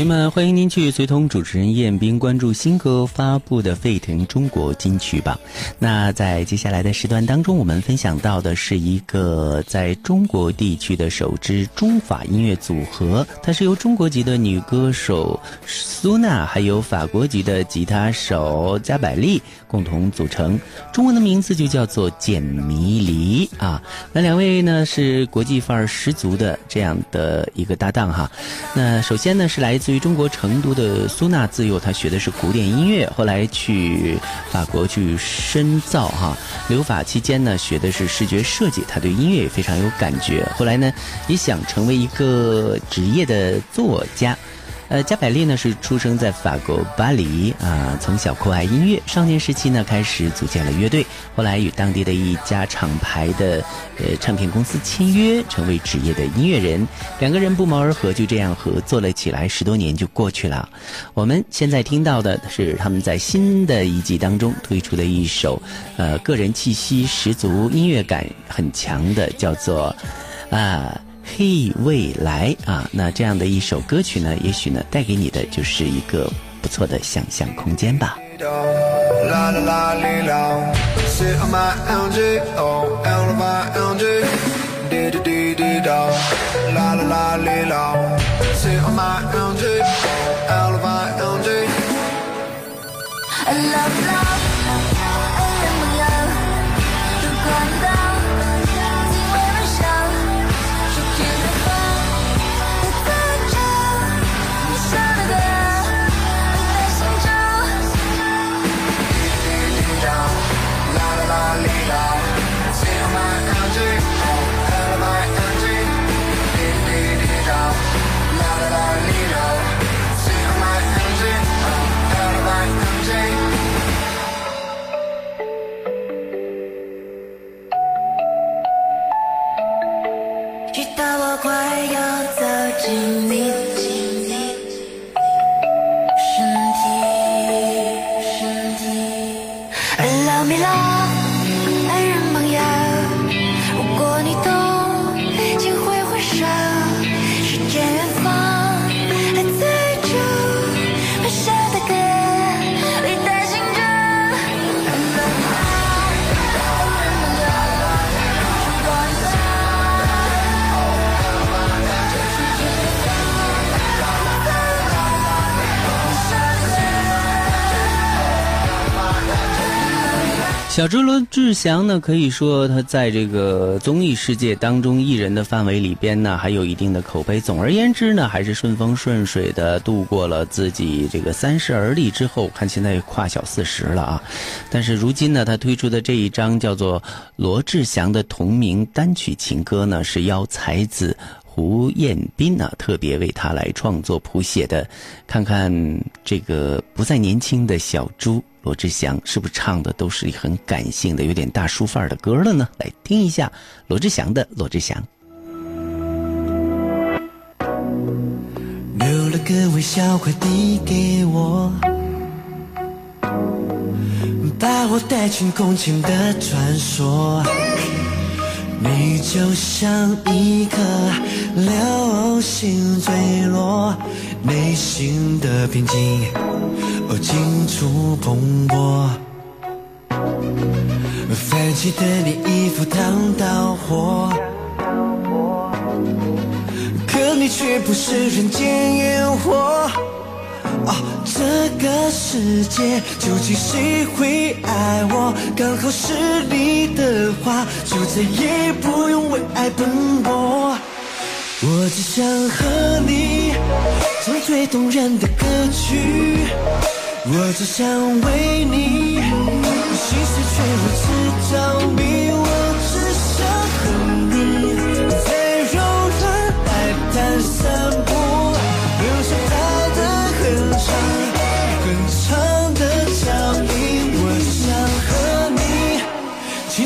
朋友们，欢迎您去随同主持人彦斌关注新歌发布的沸腾中国金曲榜。那在接下来的时段当中，我们分享到的是一个在中国地区的首支中法音乐组合，它是由中国籍的女歌手苏娜，还有法国籍的吉他手加百利共同组成。中文的名字就叫做简迷离啊。那两位呢是国际范儿十足的这样的一个搭档哈。那首先呢是来。自对于中国成都的苏娜自幼，她学的是古典音乐，后来去法国去深造哈。留法期间呢，学的是视觉设计，她对音乐也非常有感觉。后来呢，也想成为一个职业的作家。呃，加百利呢是出生在法国巴黎啊，从小酷爱音乐，少年时期呢开始组建了乐队，后来与当地的一家厂牌的呃唱片公司签约，成为职业的音乐人。两个人不谋而合，就这样合作了起来，十多年就过去了。我们现在听到的是他们在新的一季当中推出的一首，呃，个人气息十足、音乐感很强的，叫做啊。嘿，未来啊，那这样的一首歌曲呢，也许呢，带给你的就是一个不错的想象空间吧。知道我快要小猪罗志祥呢，可以说他在这个综艺世界当中，艺人的范围里边呢，还有一定的口碑。总而言之呢，还是顺风顺水的度过了自己这个三十而立之后，看现在跨小四十了啊。但是如今呢，他推出的这一张叫做罗志祥的同名单曲情歌呢，是邀才子胡彦斌呢特别为他来创作谱写的。看看这个不再年轻的小猪。罗志祥是不是唱的都是很感性的、有点大叔范儿的歌了呢？来听一下罗志祥的《罗志祥》。留了个微笑，快递给我，把我带进空前的传说。就像一颗流星坠落，内心的平静。哦，清楚蓬勃，泛起的你衣服烫到火，可你却不是人间烟火。哦，这个世界究竟谁会爱我？刚好是你的话，就再也不用为爱奔波。我只想和你。唱最动人的歌曲。我只想为你，心事却如此着迷。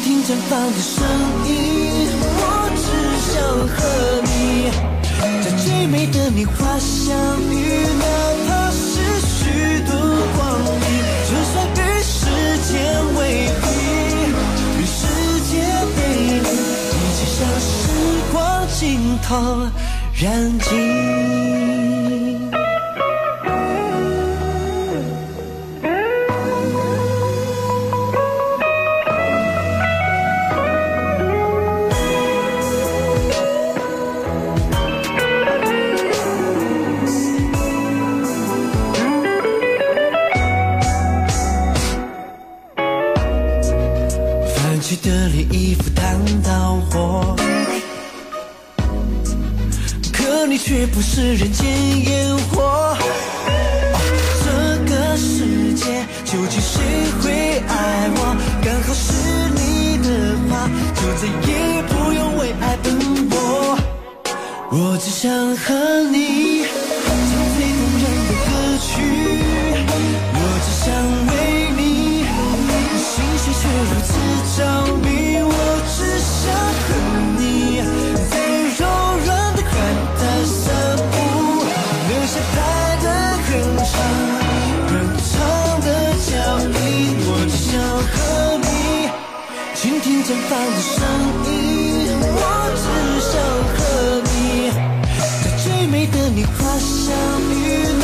听绽放的声音。我只想和你，在最美的年华相遇，哪怕是虚度光阴，就算与时间为敌，与世界背离，一起向时光尽头燃尽。只想和你唱最动人的歌曲，我只想为你，心血却如此着迷。我只想和你，在柔软的海滩散步，留下爱的很长很长的脚印。我只想和你，倾听绽放的声音。你画上雨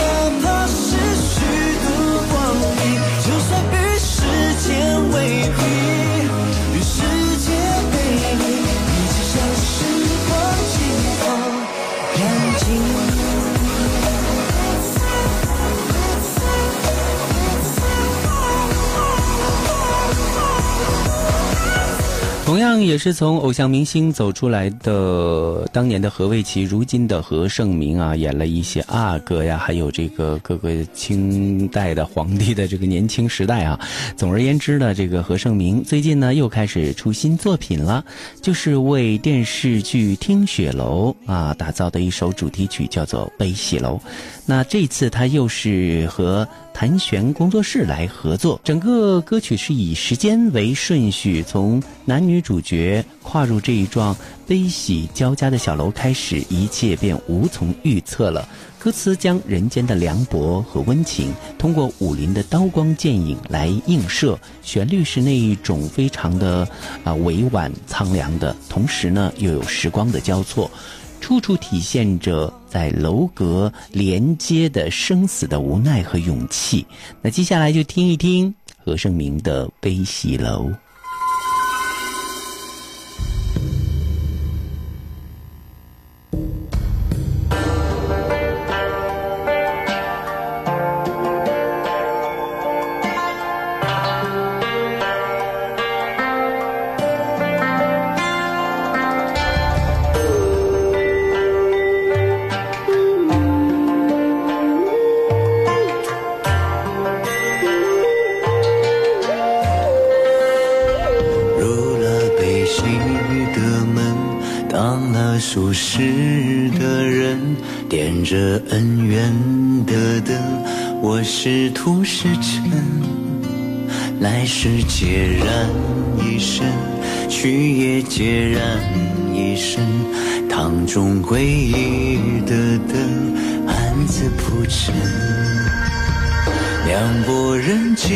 同样也是从偶像明星走出来的，当年的何卫琪，如今的何晟铭啊，演了一些阿哥呀，还有这个各个清代的皇帝的这个年轻时代啊。总而言之呢，这个何晟铭最近呢又开始出新作品了，就是为电视剧《听雪楼》啊打造的一首主题曲，叫做《悲喜楼》。那这次他又是和谭旋工作室来合作，整个歌曲是以时间为顺序，从男女主角跨入这一幢悲喜交加的小楼开始，一切便无从预测了。歌词将人间的凉薄和温情，通过武林的刀光剑影来映射，旋律是那一种非常的啊、委婉苍凉的，同时呢又有时光的交错。处处体现着在楼阁连接的生死的无奈和勇气。那接下来就听一听何晟铭的《悲喜楼》。俗世的人，点着恩怨的灯，我是土是尘，来世孑然一身，去也孑然一身，堂中皈依的灯，暗自铺陈。两拨人间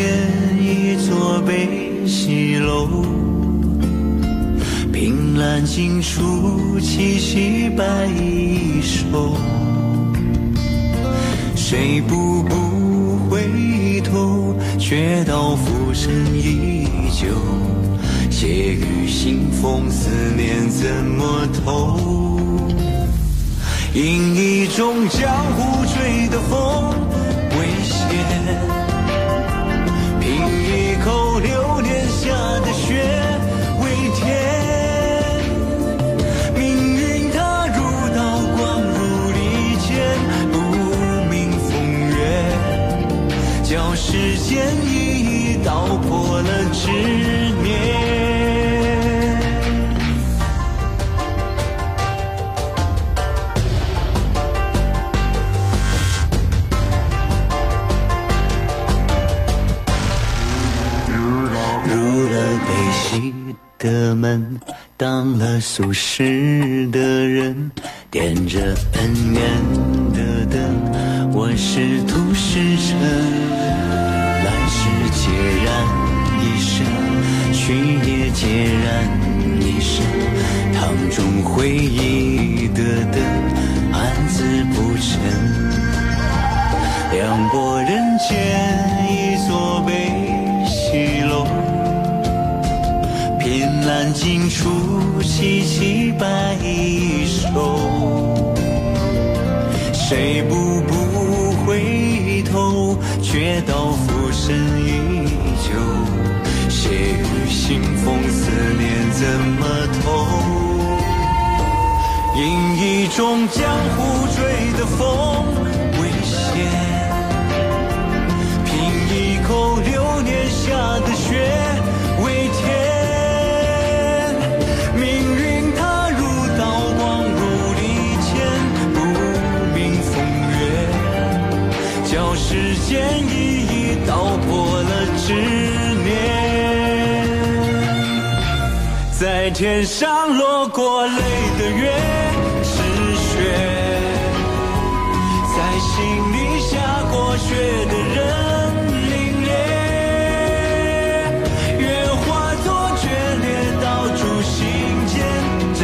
一座悲喜楼，凭栏尽处七夕白衣袖。谁步步回头，却道浮生依旧。斜雨腥风，思念怎么透？饮一盅江湖吹的风的门，当了俗世的人，点着恩怨的灯，我是土石尘，来世孑然一身，去也孑然一身，堂中回忆的灯，暗自不沉。凉薄人间一座悲凄凄白首。谁步步回头，却道浮生依旧。血雨腥风，思念怎么透？饮一盅江湖追的风天上落过泪的月是雪，在心里下过雪的人凛冽，愿化作决裂刀俎心间，斩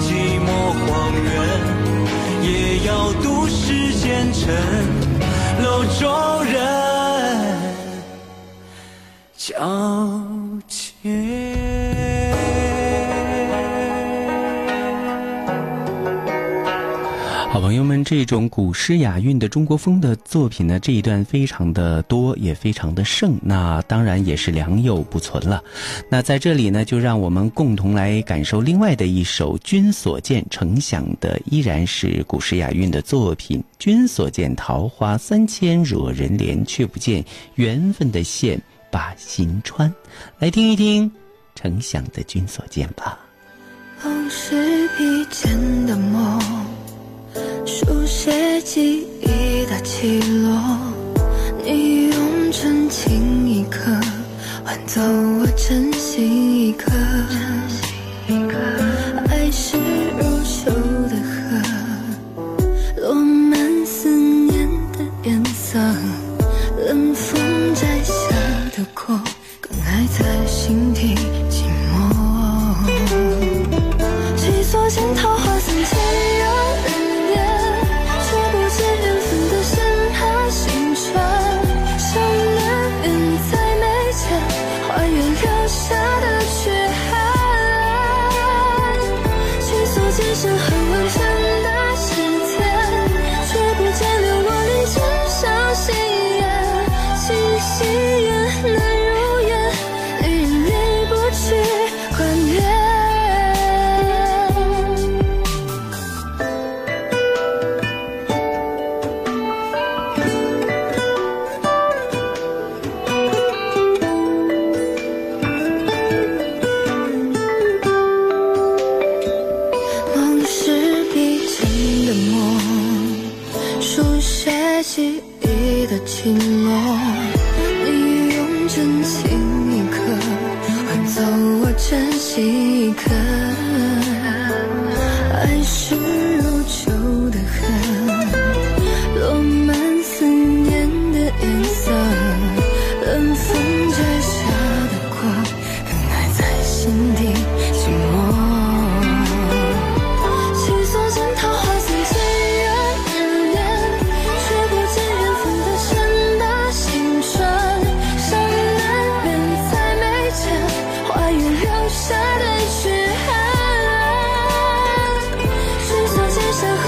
寂寞荒原，也要渡世间尘楼中人。这种古诗雅韵的中国风的作品呢，这一段非常的多，也非常的盛，那当然也是良莠不存了。那在这里呢，就让我们共同来感受另外的一首《君所见》，呈响的依然是古诗雅韵的作品。君所见桃花三千惹人怜，却不见缘分的线把心穿。来听一听呈响的《君所见》吧。往事笔尖的梦，书写记忆的起落。谁